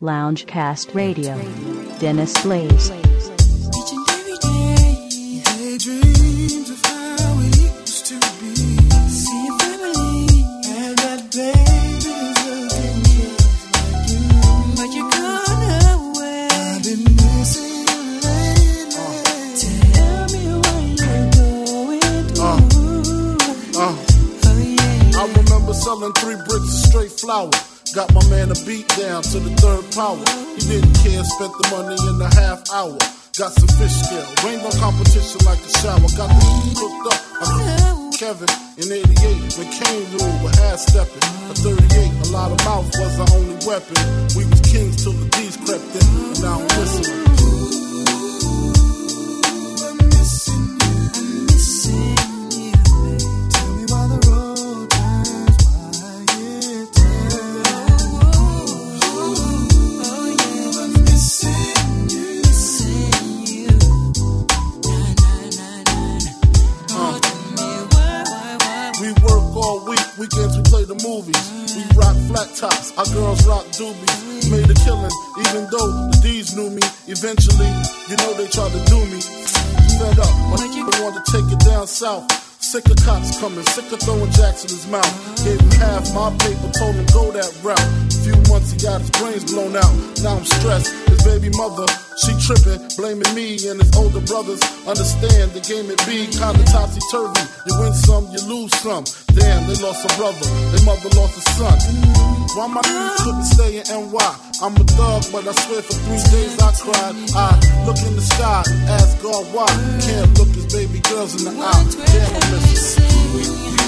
Loungecast Radio. Dennis Blaze. Each and every day, Daydreams of how we used to be. see your family, And that baby's looking just like you. but you're gone away. I've been missing you lately. Tell me what you're going through. Uh, oh yeah. I remember selling three bricks of straight flour. Got my man a beat down to the third power. He didn't care, spent the money in a half hour. Got some fish scale, rained on competition like a shower. Got the cooked up. I Kevin in 88 when Kane ruled with half stepping. At 38, a lot of mouth was our only weapon. We was kings till the D's crept in, and now I'm listening. Rock doobies. Made a killing, even though the D's knew me. Eventually, you know they tried to do me. Fed up, but I want to take it down south. Sick of cops coming, sick of throwing jacks in his mouth. Gave him half my paper, told him go that route. Few months he got his brains blown out. Now I'm stressed. His baby mother, she tripping, blaming me and his older brothers. Understand the game it be kinda topsy turvy. You win some, you lose some. Damn, they lost a brother, their mother lost a son. Why my niggas couldn't stay in NY? I'm a thug, but I swear for three days I cried. I look in the sky, ask God why. Can't look his baby girls in the eye. Damn, I miss her.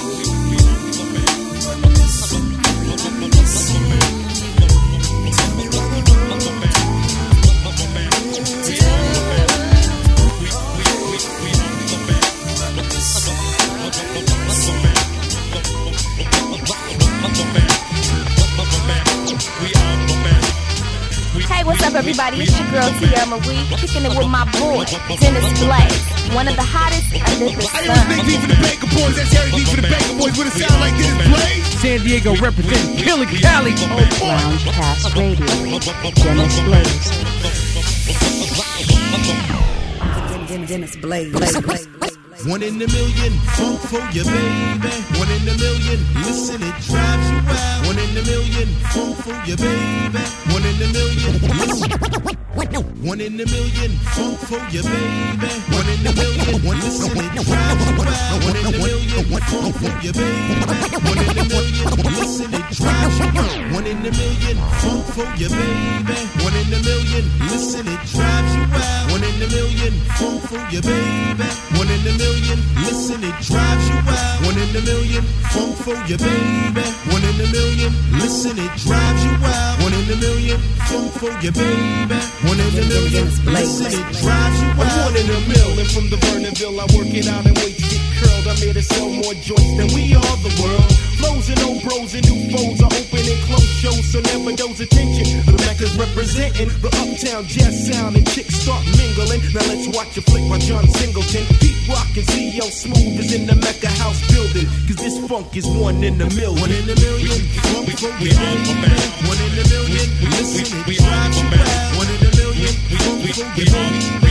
Up, everybody? It's your girl Tia Marie, kicking it with my boy Dennis Blaze, one of the hottest under the I was Big. D for the Baker Boys. That's Harry D for the Baker Boys. With a sound like this, Blaze. San Diego representing Killer Cali. Loungecast Radio. Dennis Blaze. Dennis Blaze. Blaze. Blaze. One in a million, funk for your baby. One in a million, listen, it drives you wild. One in a million, funk for your baby. One in a million. One in a million, funk for your baby. One in a million, one listen, it drives you wild. One in a million, funk for your baby. One in a million, listen, it drives you wild. One in a million, funk for your baby. One in a million, listen, it drives you wild. One in a million, funk for your baby. One in a million, listen, it drives you wild. One in a million, funk for your baby. One in a million, listen, it drives you wild. One in a million, funk for your baby. One in a million, listen, it drives you wild. One in a million from the Vernonville. I work it out and wait to get curled. I'm here to sell more joints than we are the world. Flows and old bros and new foes are open and close shows, so never those attention. The Mecca's representing the uptown jazz sound and chicks start mingling. Now let's watch a flick by John Singleton. Pete Rock and CL Smooth is in the Mecca house building. Cause this funk is one in a million. One in a million. Funk for we One in a million. Listen, it drives you wild. One in a million. Funk for we One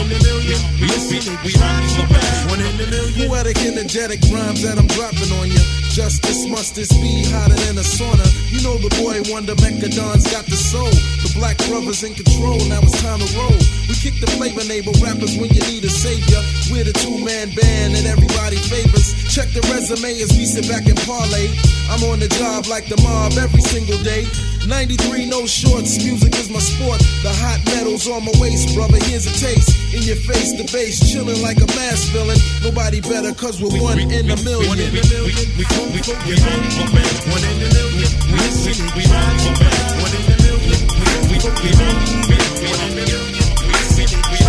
in a million. Listen, it drives you wild. One in a million. Poetic, energetic rhymes that I'm dropping on you. Justice must this be hotter than a sauna. You know the boy Wonder Mecca Don's got the soul. The black brothers in control, now it's time to roll. We kick the flavor neighbor rappers when you need a savior. We're the two man band that everybody favors. Check the resume as we sit back and parlay. I'm on the job like the mob every single day. 93 no shorts, music is my sport. The hot metal's on my waist, brother. Here's a taste. In your face, the bass chilling like a mass villain. Nobody better, cause we're one in a million. One in a million. We funk for your baby. One in a million. Listen, we drive you wild. One in a million. We funk for your baby. One in a million. Listen,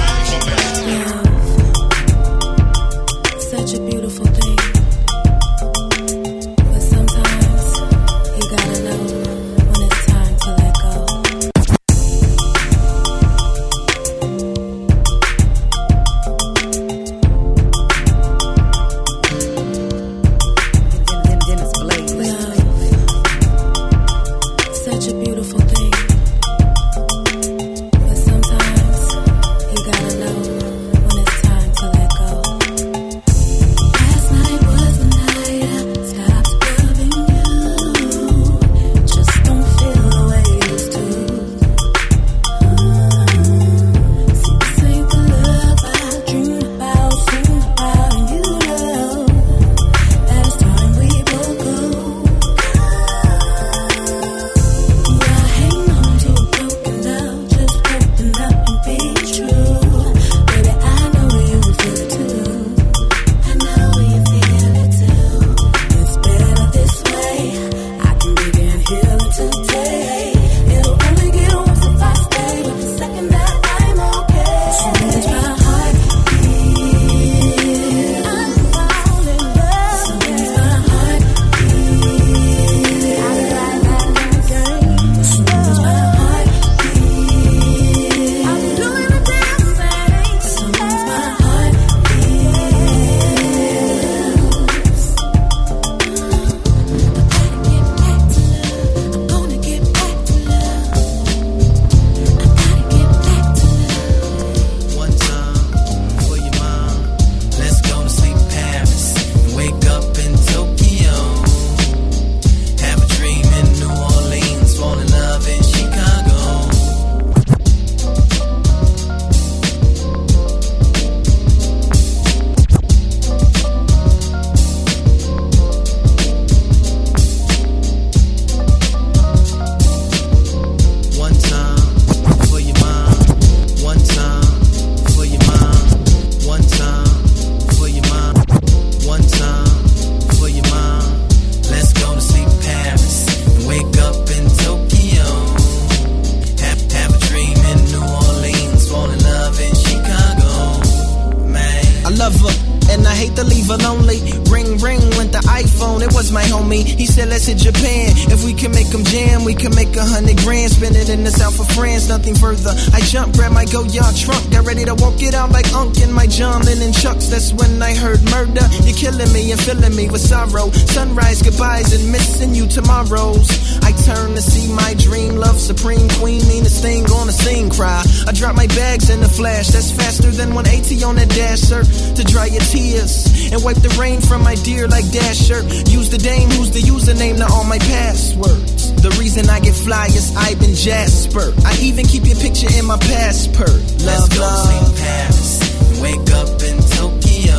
500 grand, spending in the south of France, nothing further. I jump, grab my Goyard trunk, got ready to walk it out like unk in my John Lennon chucks. That's when I heard murder. You're killing me and filling me with sorrow. Sunrise goodbyes and missing you tomorrows. I turn to see my dream love, supreme queen, This thing on the scene cry. I drop my bags in the flash, that's faster than 180 on a dasher to dry your tears and wipe the rain from my dear like Dasher. Use the dame who's the username, to all my password. The reason I get fly is Ivan Jasper. I even keep your picture in my passport. Let's go love. to Paris and wake up in Tokyo.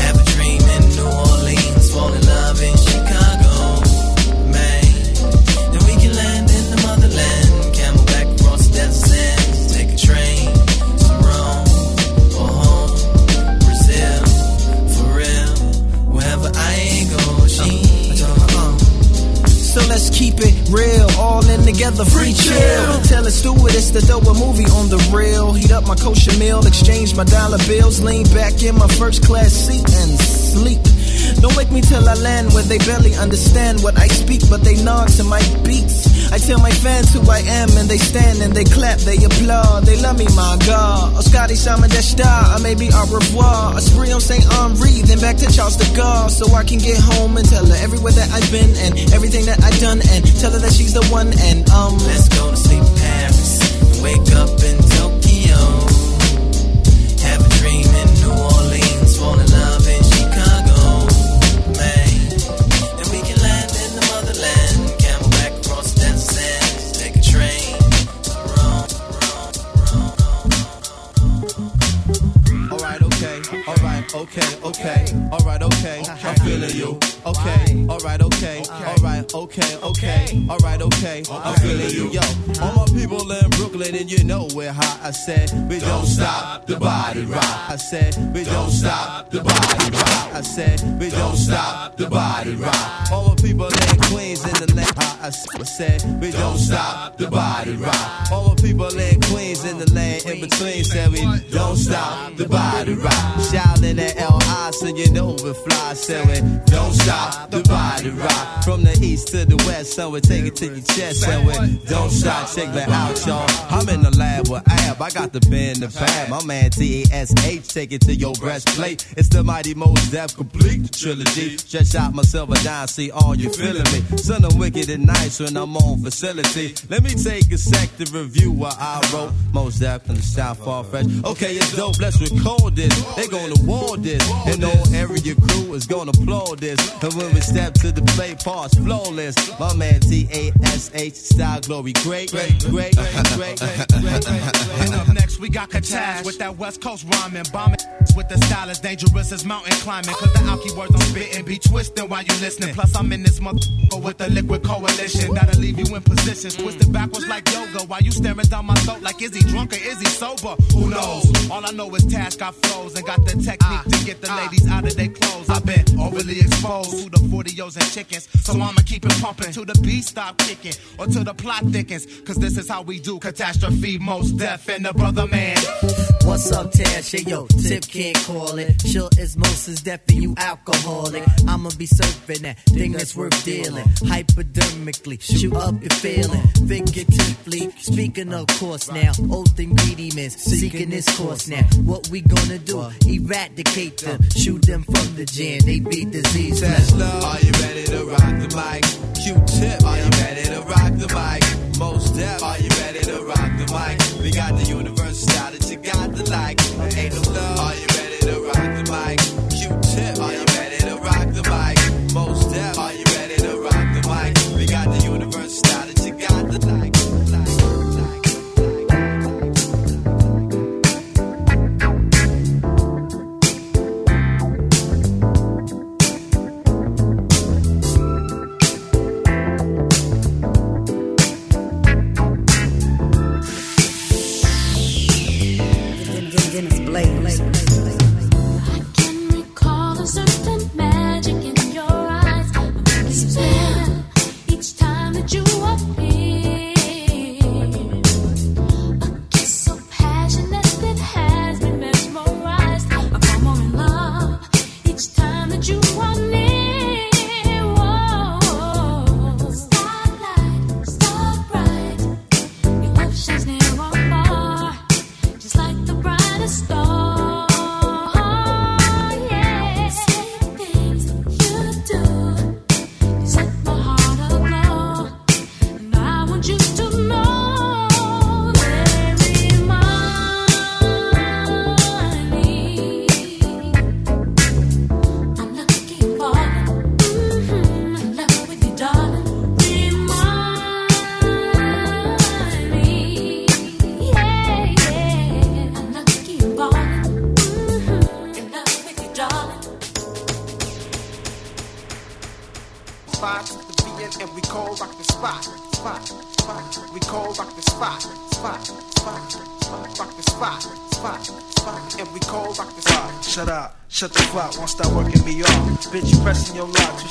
Have a dream in New Orleans, fall in love in let's keep it real, all in together, free chill. Tell a stewardess to throw a movie on the rail. Heat up my kosher meal, exchange my dollar bills, lean back in my first class seat and sleep. Don't wake me till I land where they barely understand what I speak, but they nod to my beats. I tell my fans who I am, and they stand and they clap, they applaud, they love me, my God. Scotty Simon Dash Star, or maybe au revoir. A spree on St. Henri, then back to Charles de Gaulle, so I can get home and tell her everywhere that I've been and everything that I've done, and tell her that she's the one. And um, Let's go to sleep Paris and wake up in okay, okay, alright, okay, I'm feeling you. Okay, alright, okay, alright, okay, okay, alright, okay, I'm feeling you. Yo, all my people in Brooklyn, and you know we're hot. I said, we don't stop the body rock. I said, we don't stop the body rock. I said, we don't stop the body rock. All my people in Queens in the land. I said, we don't stop the body rock. All my people in Queens in the land in between said we don't stop the body rock. Shouting at L.I. so you we fly. We don't stop the body rock. From the east to the west, so we take it to your chest. We don't stop, check that out, y'all. I'm in the lab with Ab, I got the pen, the pad. My man T-A-S-H, take it to your breastplate. It's the mighty Mos Def complete the trilogy. Stretch out myself silver dime, see all you feeling me. Son of wicked and nice when I'm on facility. Let me take a sec to review what I wrote. Mos Def in the South far fresh. Okay, it's dope, let's record this. They gonna this. And no area crew is gonna applaud this. And when we step to the plate, parts flawless. My man T-A-S-H, style glory, great, great, great, great, great, great, And up next, we got Katash with that West Coast rhyming. Bombing with the style as dangerous as mountain climbing. Cause the alky words I'm spitting be twisting while you listening. Plus, I'm in this mother with the Likwit Coalition. That'll leave you in positions twisted backwards like yoga. While you staring down my throat like, is he drunk or is he sober? Who knows? All I know is Tash got flows and got the technique to get the ladies out of their clothes. I've been overly exposed to the 40s and chickens. So I'ma keep it pumping till the beat stop kicking or till the plot thickens. Cause this is how we do catastrophe, Mos Def and the brother man. What's up, Tash? Hey, yo, Tip can't call it. Most is deaf and you alcoholic. I'ma be surfing that thing that's worth dealing. Hypodermically, shoot up your feeling. Figuratively, speaking of course now. Old ingredients, seeking this course now. What we gonna do? Eradicate them, shoot them from the jam. They be disease. Tesla, are you ready to rock the mic? Q-Tip, are you ready to rock the mic? Mos Def, are you ready to rock the mic? We got the universal style that you got to like. Ain't no love, are you ready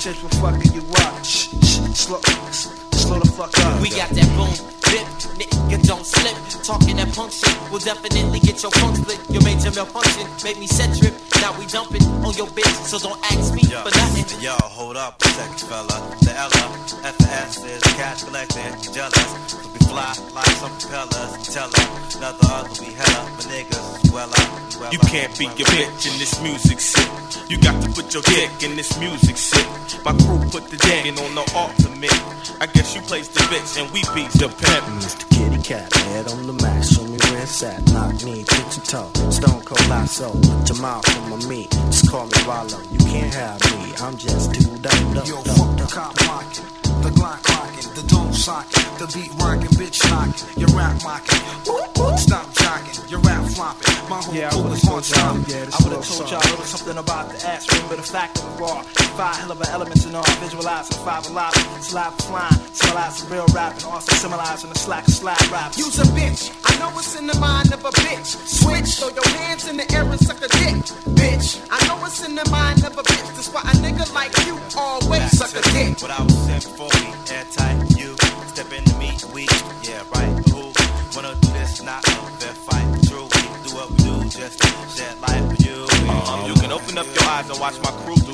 your luck, two shits for fucking you up. Shh, shh, slow, slow the fuck up. We got that boom, bip, nigga don't slip. Talking that punk shit will definitely get your punk split. Your major malfunction made me set trip. Now we dumping on your bitch, so don't ask me Yo, for nothing. yo, hold up a second, fella. The Ella, F the S is cash collecting. Jealous? Cause we fly like some propellers. Tell her, another other, we hella. My niggas, well up, You can't be your bitch in this music shit. You got to put your dick in this music shit. My crew put the dick in on the ultimate. I guess you place the bitch and we beat the pimp. Mr. Kitty Cat, head on the mat, show me where it's at. Knock me, put your toe. Stone cold lasso, Jamal from my meat. Just call me Rollo. You can't have me, I'm just too dope, dope, Yo, fuck the cop dope. locking, the Glock clocking, the dome socking, the beat rocking, bitch knocking, your rap mocking. Whoop, whoop, Stop jocking, your rap flopping. My whole Yeah, I would've is told on y'all, top. yeah, I would've told song. y'all a little something about the ass. Remember the fact of the raw. Five hell of an elements and all. Visualize the five alive. Slap flying. Symbolize the real rapping. Also symbolizing the slack slap rap. Use a bitch. I know what's in the mind of a bitch. Switch, throw your hands in the air and suck a dick. Bitch, I know what's in the mind of a bitch. That's why a nigga like you always suck a dick. What I was said before we and watch my crew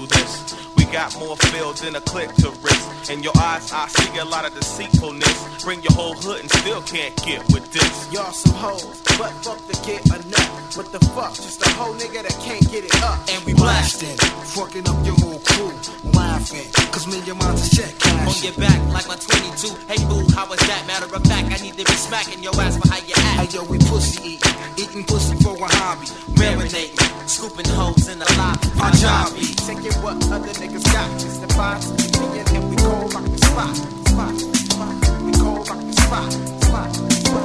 got more fields than a click to risk. In your eyes, I see a lot of deceitfulness. Bring your whole hood and still can't get with this. Y'all some hoes, but fuck to get a nut. What the fuck? Just a whole nigga that can't get it up. And we blasting, fucking up your whole crew, laughing, cause me and your minds is check cash. On cash. your back like my 22. Hey boo, how was that? Matter of fact, I need to be smacking your ass for how you act. Hey yo, we pussy eating, eating pussy for a hobby. Marinating, scooping hoes in the lobby. My job be Taking what other niggas got. It's the vibes, opinion, and we cold rock the spot. Spot, spot. We cold rock the spot. Spot, spot.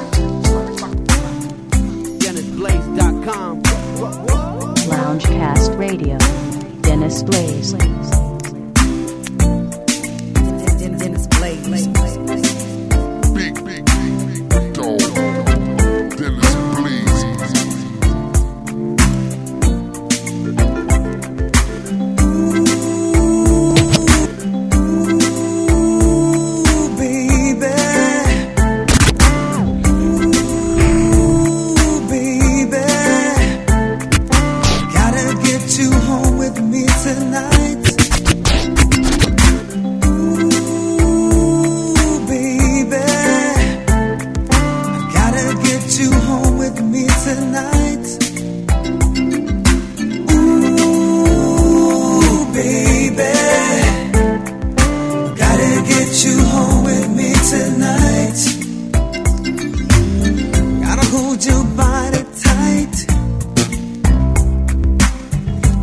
DennisBlaze.com. Loungecast Radio. Dennis Blaze. Dennis Blaze.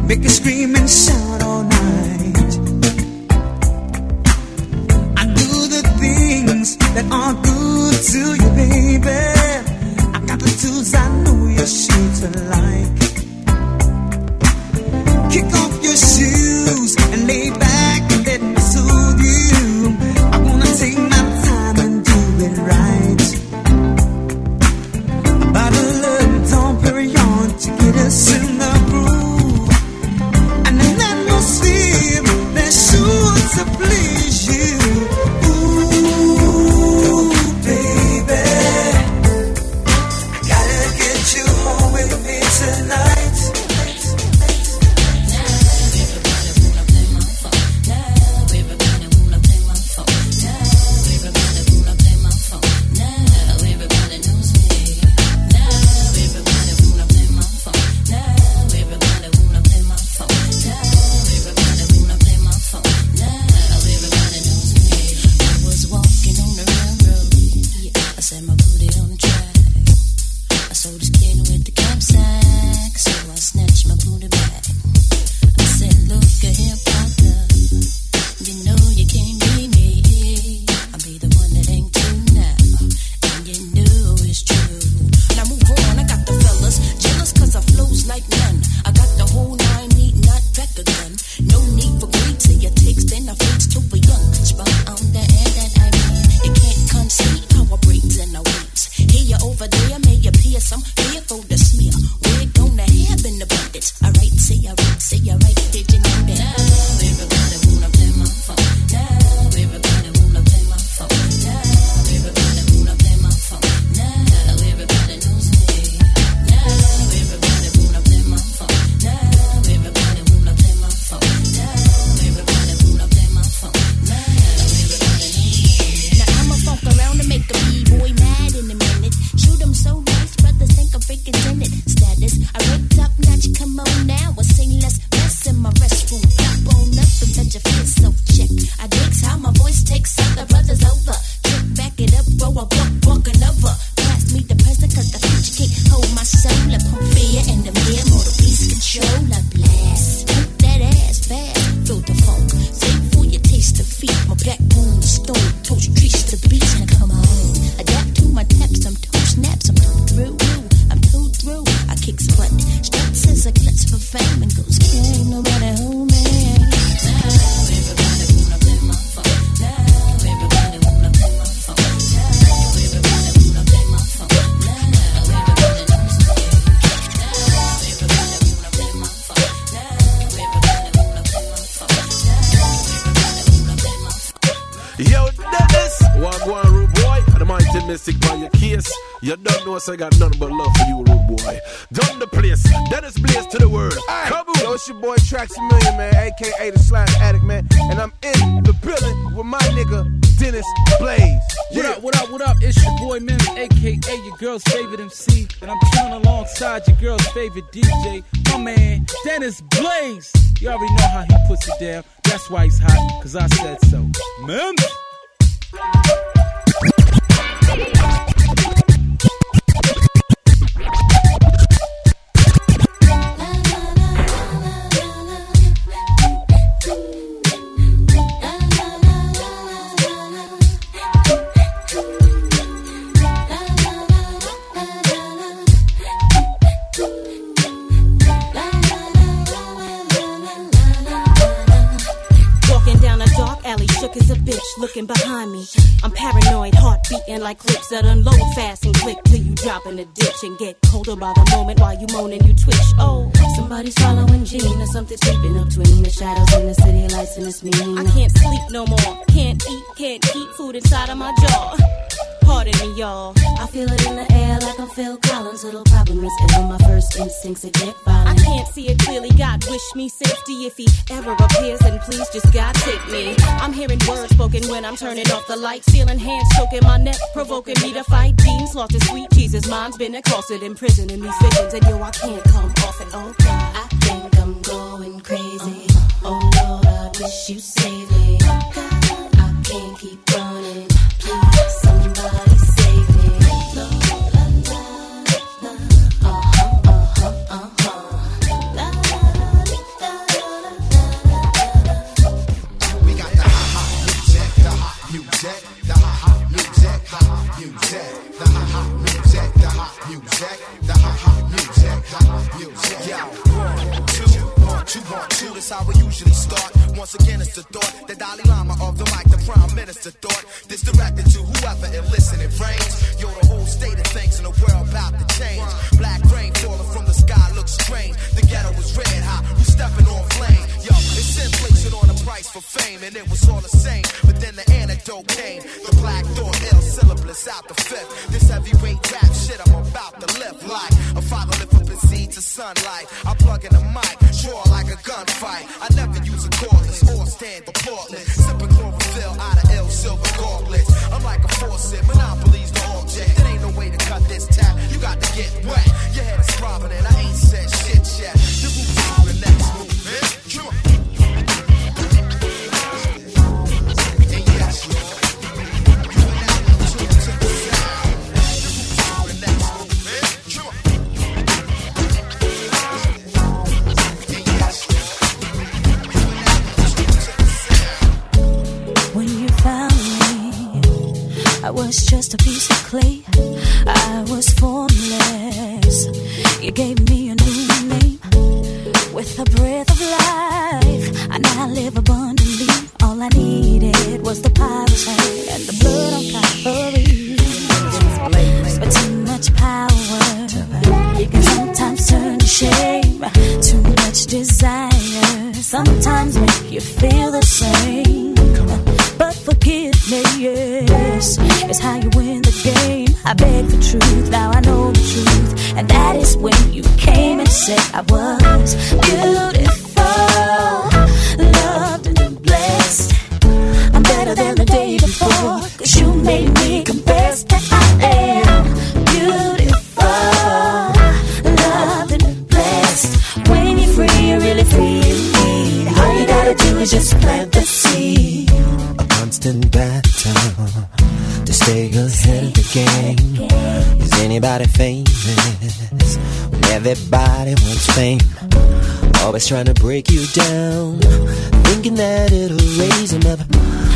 Make you scream and right, I right, say I right, say I right, did you You don't know, so I got nothing but love for you, rude boy. Done the place, Dennis Blaze to the world. Come on. Yo, it's your boy Trax a Million, man, aka the Slime Addict, man. And I'm in the building with my nigga, Dennis Blaze. What up, what up, what up? It's your boy Mim, aka your girl's favorite MC. And I'm chilling alongside your girl's favorite DJ, my man, Dennis Blaze. You already know how he puts it down. That's why he's hot, cause I said so. Mim. Like clips that unload fast and click till you drop in the ditch and get colder by the moment while you moan and you twitch. Oh, somebody's following gene or something creeping up between the shadows and the city lights and it's mean. I can't sleep no more, can't eat, can't keep food inside of my jaw. Pardon me, y'all. I feel it in the air like I'm Phil Collins. Little problem is when my first instincts get I can't see it clearly. God wish me safety if he ever appears, then please just God take me. I'm hearing words spoken when I'm turning off the lights, feeling hands choking my neck, provoking me to fight. Jeans lost his sweet Jesus, mine's been accosted in prison in these visions, and yo, I can't come off it. Oh God, I think I'm going crazy. Oh Lord, I wish you save me. I can't keep running. Please, music. Yo, one, two, one, two. That's how we usually start. Once again, it's the thought, the Dalai Lama of the mic, the Prime Minister thought. This directed to whoever and listening frames. Yo, the whole state of things in the world about to change. Black rain falling from the sky looks strange. The ghetto was red hot, we stepping on flame. Yo, it's inflation on the price for fame, and it was all the same. But then the antidote came. The black thought, ill syllabus out the fifth. This heavyweight rap shit I'm about to lift like a father lift up his seed to sunlight. I plug in the mic, draw like a gunfight. I never use a cordless or stand applaudless. Sipping chlorophyll out of ill silver gauntlets. I'm like a faucet, monopolies the object. There ain't no way to cut this tap. You got to get wet. Your head is throbbing and I ain't said shit yet. The roots the next movement. Come on. Was just a piece of clay. I was formless. You gave me a new name with a breath everybody wants fame? Always trying to break you down, thinking that it'll raise them up.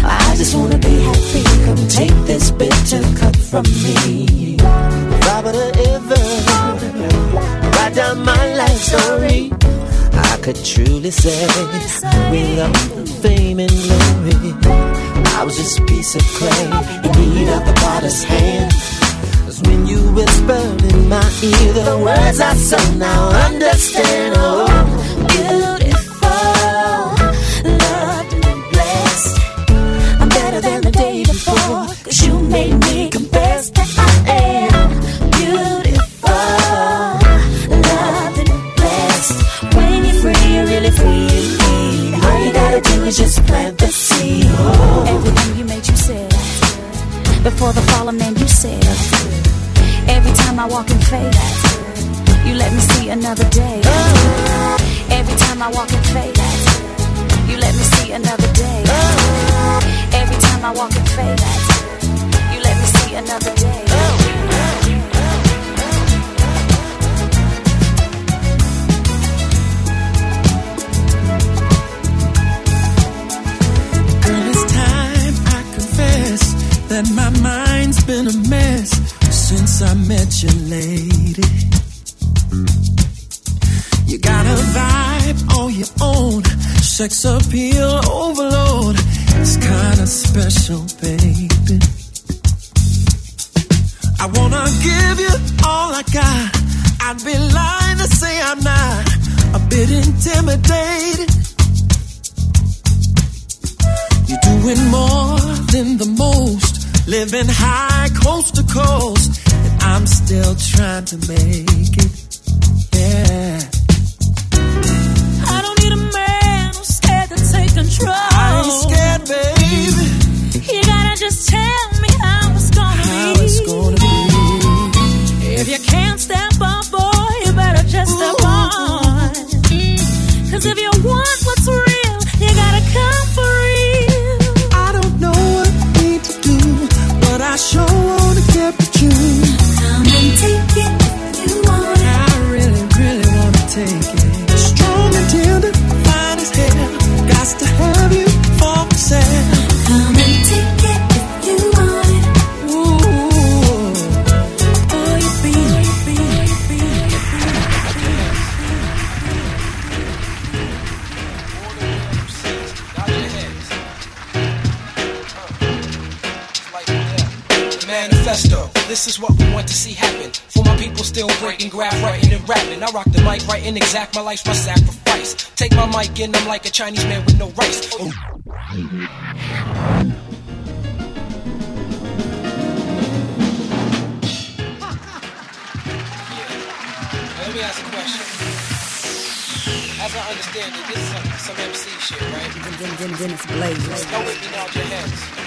I just wanna be happy. Come take this bitter cup from me. If I to ever write down my life story, I could truly say, without fame and glory, I was just a piece of clay in need of the potter's hand was when you whispered in my ear the words I so now understand. Oh, beautiful, loved and blessed. I'm better than the day before, cause you made me confess that I am beautiful, loved and blessed. When you're free, you're really free. All you gotta do is just plant the seed. Oh. Everything you made, you said. Before the fallen man, you said time I walk in faith, you let me see another day. Every time I walk in faith, you let me see another day. Every time I walk in faith, you let me see another day. Girl, it's time I confess that my mind's been a mess since I met you, lady. You got a vibe on your own, sex appeal overload. It's kinda special, baby. I wanna give you all I got. I'd be lying to say I'm not a bit intimidated. You're doing more than the most, living high coast to coast, I'm still trying to make it. Yeah. I don't need a man who's scared to take control. I ain't scared, want to see happen. For my people still breaking, graph writing and rapping. I rock the mic, writing exact, my life's my sacrifice. Take my mic and I'm like a Chinese man with no rice. Oh. Let me ask a question. As I understand it, this is some, some MC shit, right? Then, then, then it's blaze. With me, nod your heads.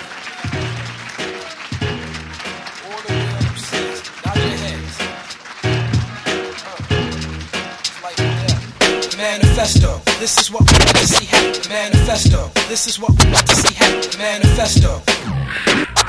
Manifesto, this is what we want to see happen. Manifesto, this is what we want to see happen. Manifesto.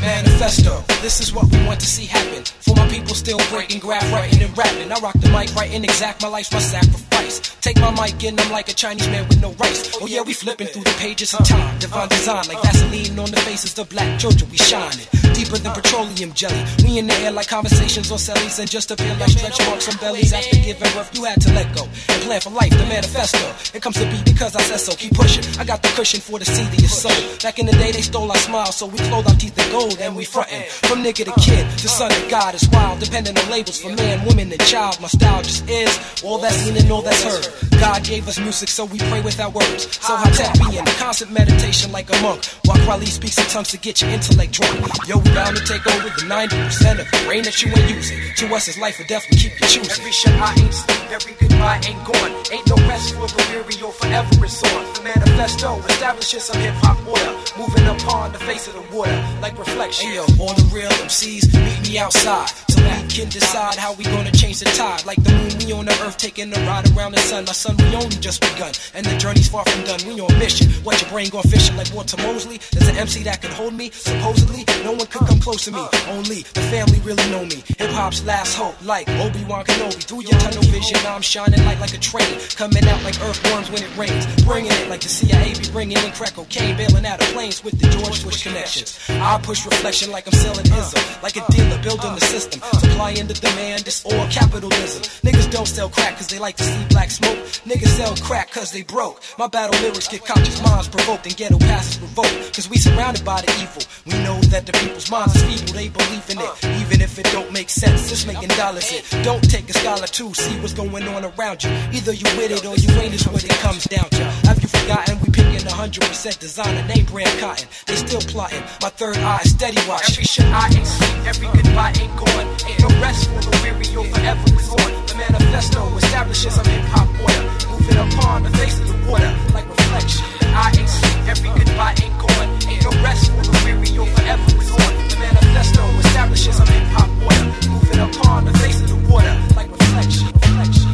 Manifesto, this is what we want to see happen. For my people still breaking, graph writing and rapping. I rock the mic, writing exact, my life's my sacrifice. Take my mic and I'm like a Chinese man with no rice. Oh yeah, we flipping through the pages of time. Divine design, like Vaseline on the faces of black children, we shining. Deeper than petroleum jelly. We in the air like conversations on cellies and just appear like stretch marks on bellies. After giving birth, you had to let go and plan for life. The manifesto, it comes to be because I said so. Keep pushing. I got the cushion for the seed of your soul. Back in the day, they stole our smile, so we clothed our teeth in gold and we frontin'. From nigga to kid, the son of God is wild, depending on labels for man, woman, and child. My style just is all that's seen and all that's heard. God gave us music, so we pray without words. So Hi-Tek be in constant meditation like a monk. While Kweli speaks in tongues to get your intellect drunk. Yo, we bound to take over the 90% of the brain that you ain't using. To us, it's life or death, we keep you choosing. Every shot I ain't sleep, every goodbye ain't gone. Ain't no rest for the weary or forever it's on. The manifesto establishes some hip hop order. Moving upon the face of the water like reflection. Hey, all the real MCs meet me outside. So we can decide how we gonna change the tide. Like the moon, we on the earth taking a ride around the sun. My son, we only just begun. And the journey's far from done. We on mission. What your brain going fishing like Walter Mosley? There's an MC that could hold me. Supposedly, no one could come close to me. Only the family really know me. Hip hop's last hope, like Obi Wan Kenobi. Through your tunnel vision, I'm shining light like a train. Coming out like earthworms when it rains. Bringing it like the CIA be bringing in crack cocaine. Bailing out of planes with the George Bush connections. I push reflection like I'm selling Izzo. Like a dealer building the system. Supply and the demand, it's all capitalism. Niggas don't sell crack cause they like to see black smoke. Niggas sell crack cause they broke. My battle lyrics get conscious minds provoked and ghetto passes revoked. Cause we surrounded by the evil. We know that the people's minds is feeble, they believe in it. Even if it don't make sense, it's making dollars it. Don't take a scholar to see what's going on around you. Either you with it or you ain't is what it comes down to. Have you forgotten we picking 100% designer name brand cotton? They still plotting. My third eye, steady watch. Every shit I ain't seen, every goodbye ain't gone. Ain't no rest for the weary, your forever is on. The manifesto establishes a hip hop order. Moving upon the face of the water, like reflection. I ain't seen, every goodbye ain't gone. Ain't no rest for the weary, your forever is on. The manifesto establishes a hip hop order. Moving upon the face of the water, like reflection. reflection.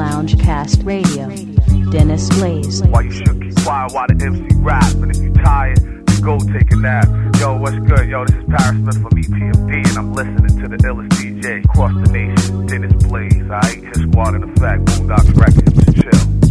Loungecast Radio. Dennis Blaze. Why you should keep quiet while the MC rap, and if you tired, then go take a nap. Yo, what's good? Yo, this is Parrish Smith from EPMD, and I'm listening to the illest DJ across the nation, Dennis Blaze. I ain't his squad in effect, Boondocks Records, chill.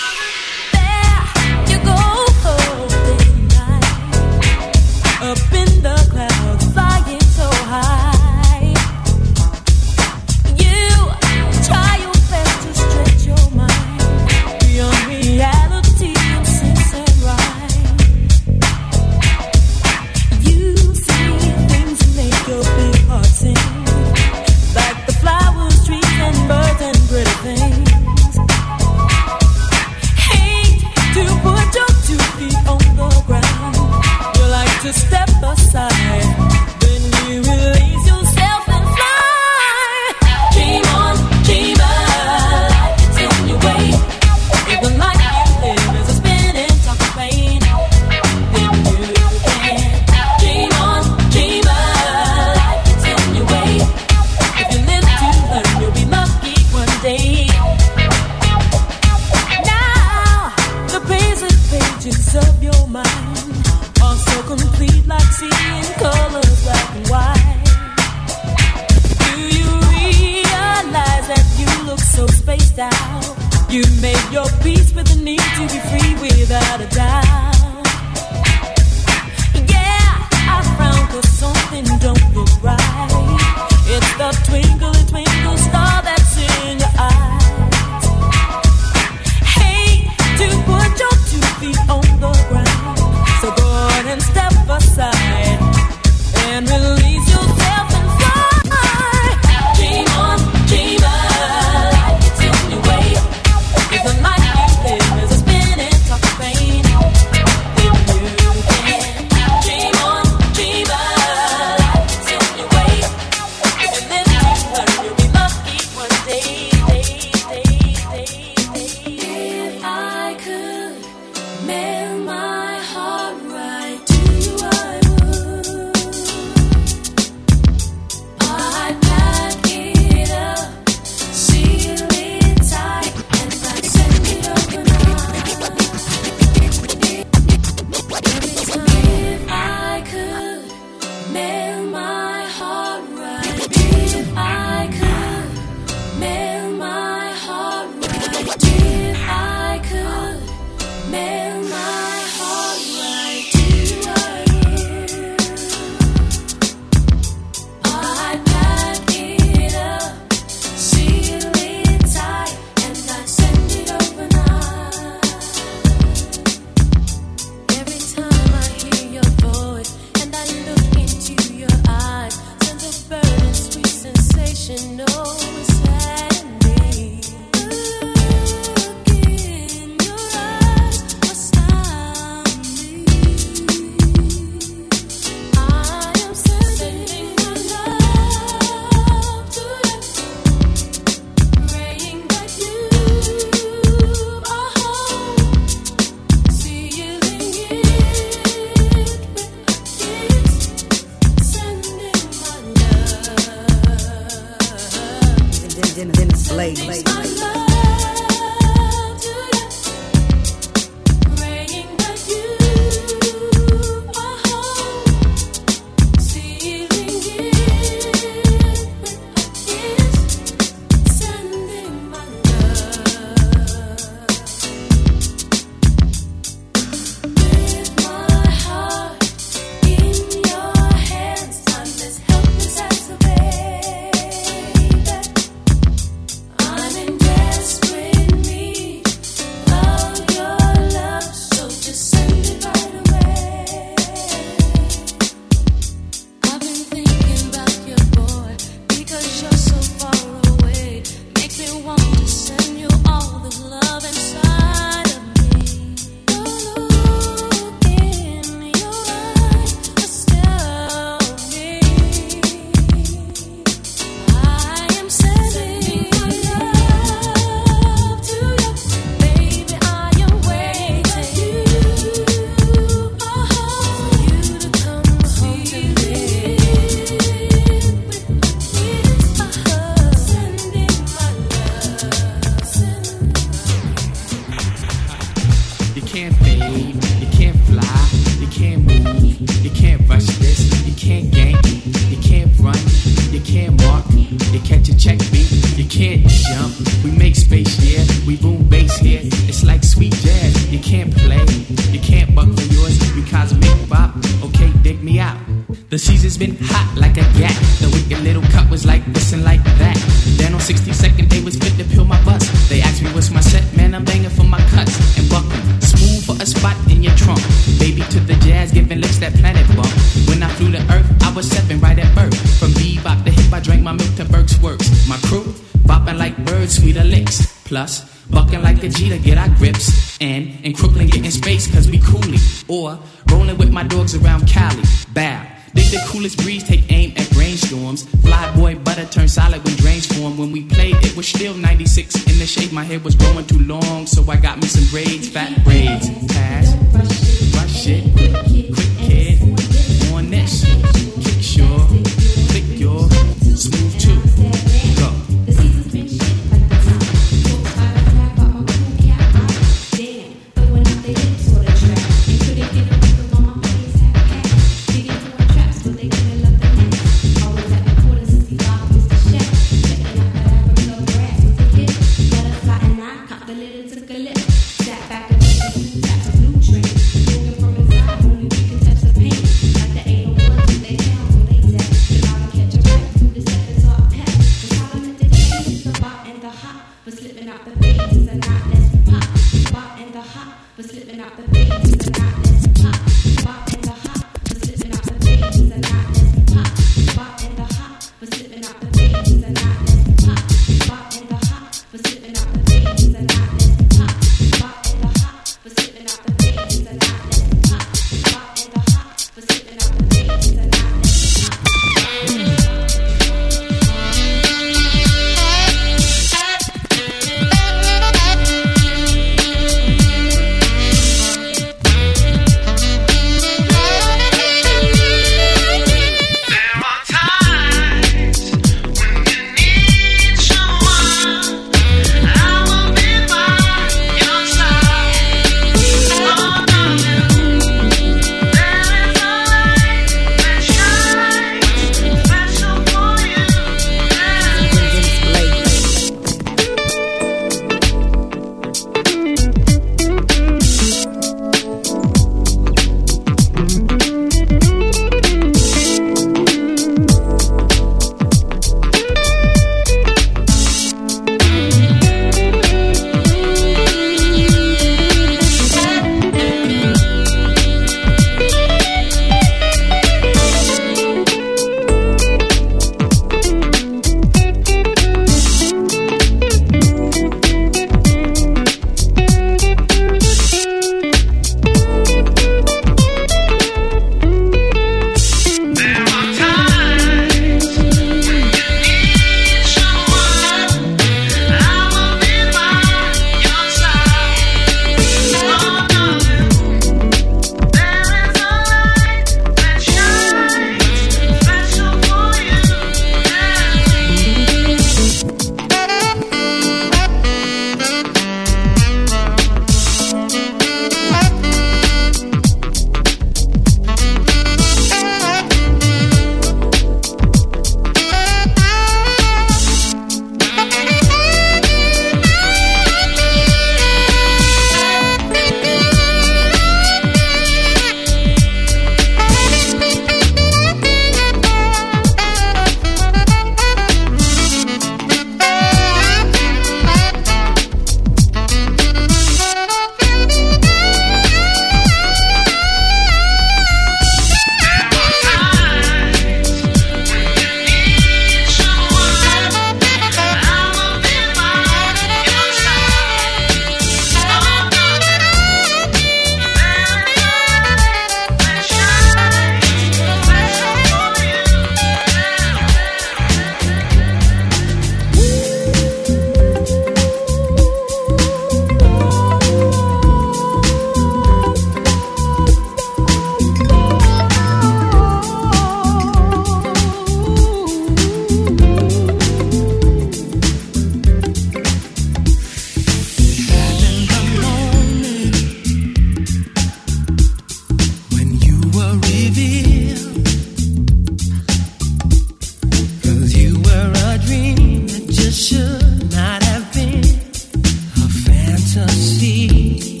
to see.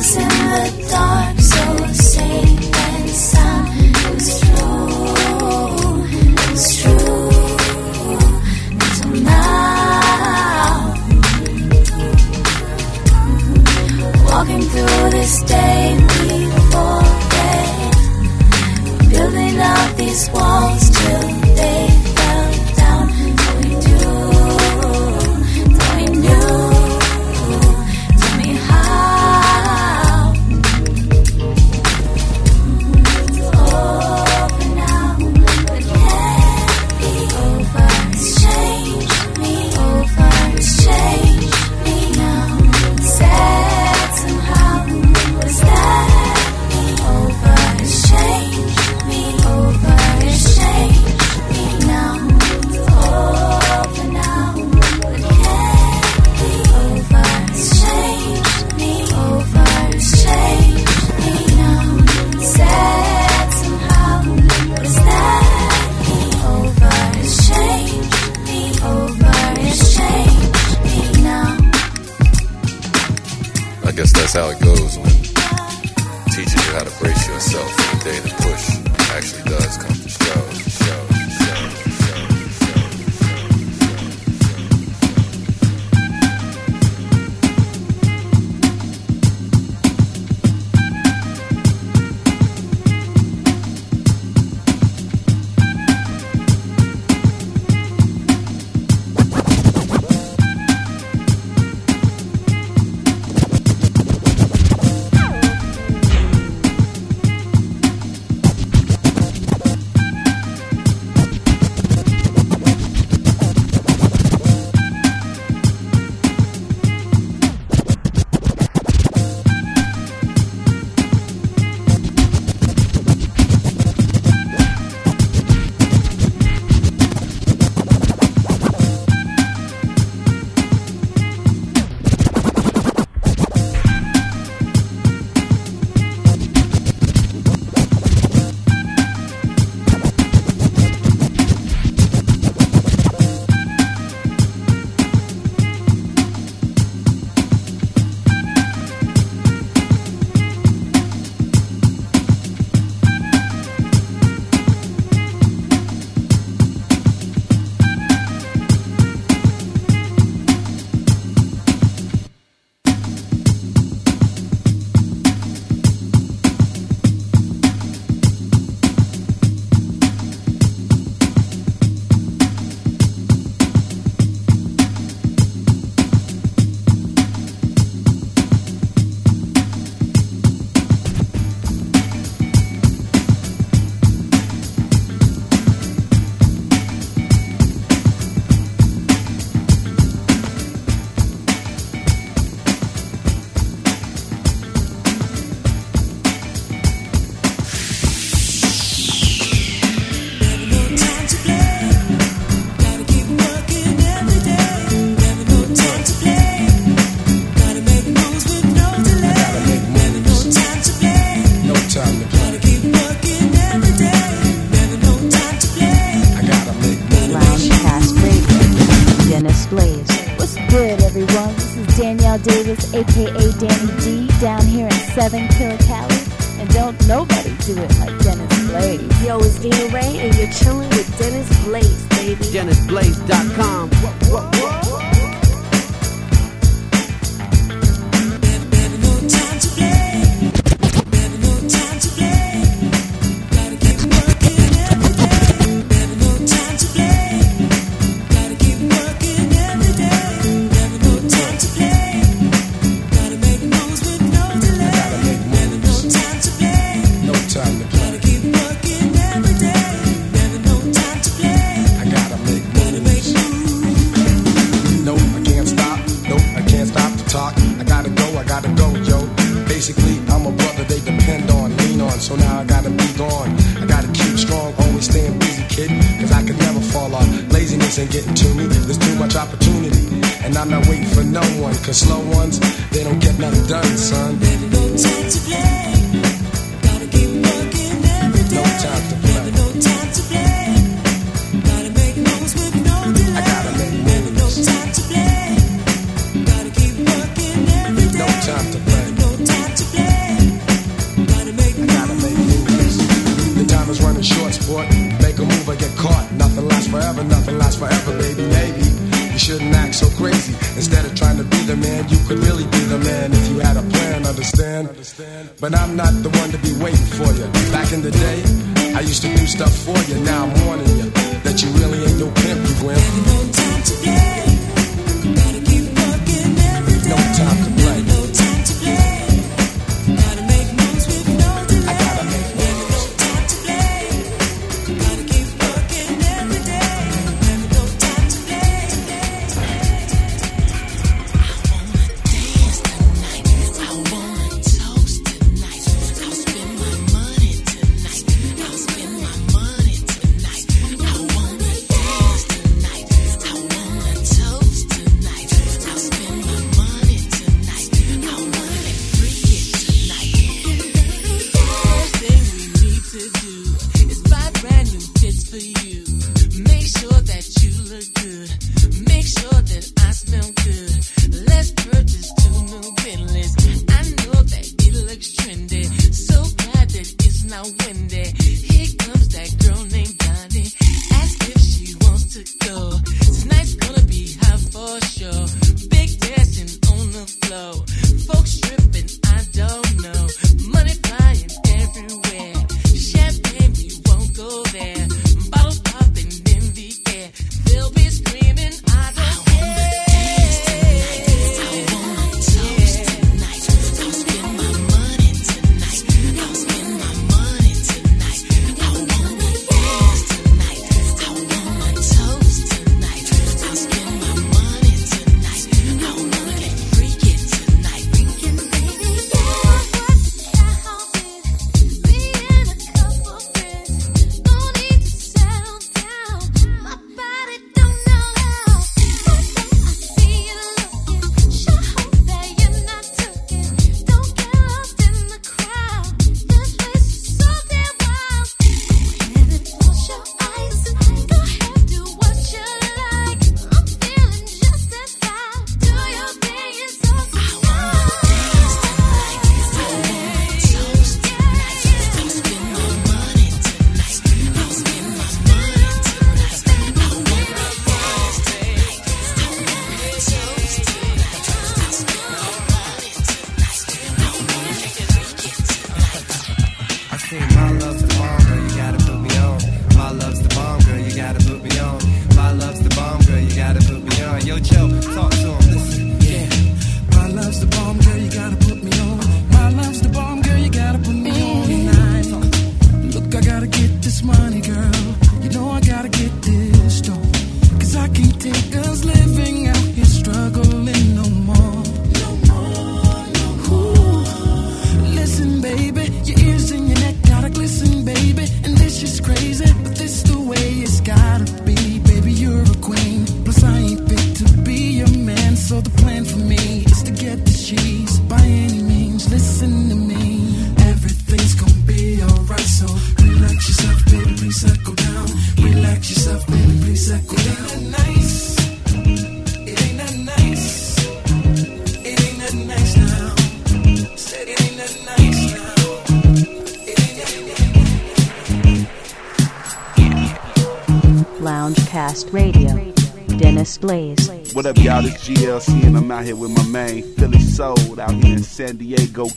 in the dark. Davis, aka Danny D, down here in Southern Kirikali. And don't nobody do it like Dennis Blaze. Yo, it's Dina Ray, and you're chilling with Dennis Blaze, baby. DennisBlaze.com.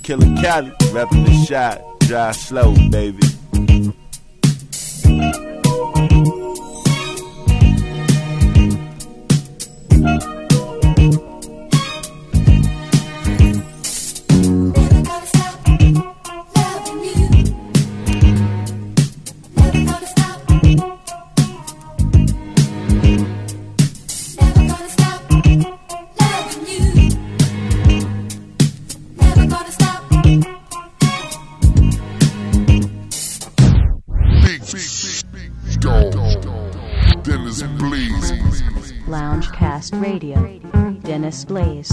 Killing Cali, repping the shot, drive slow, baby. Dennis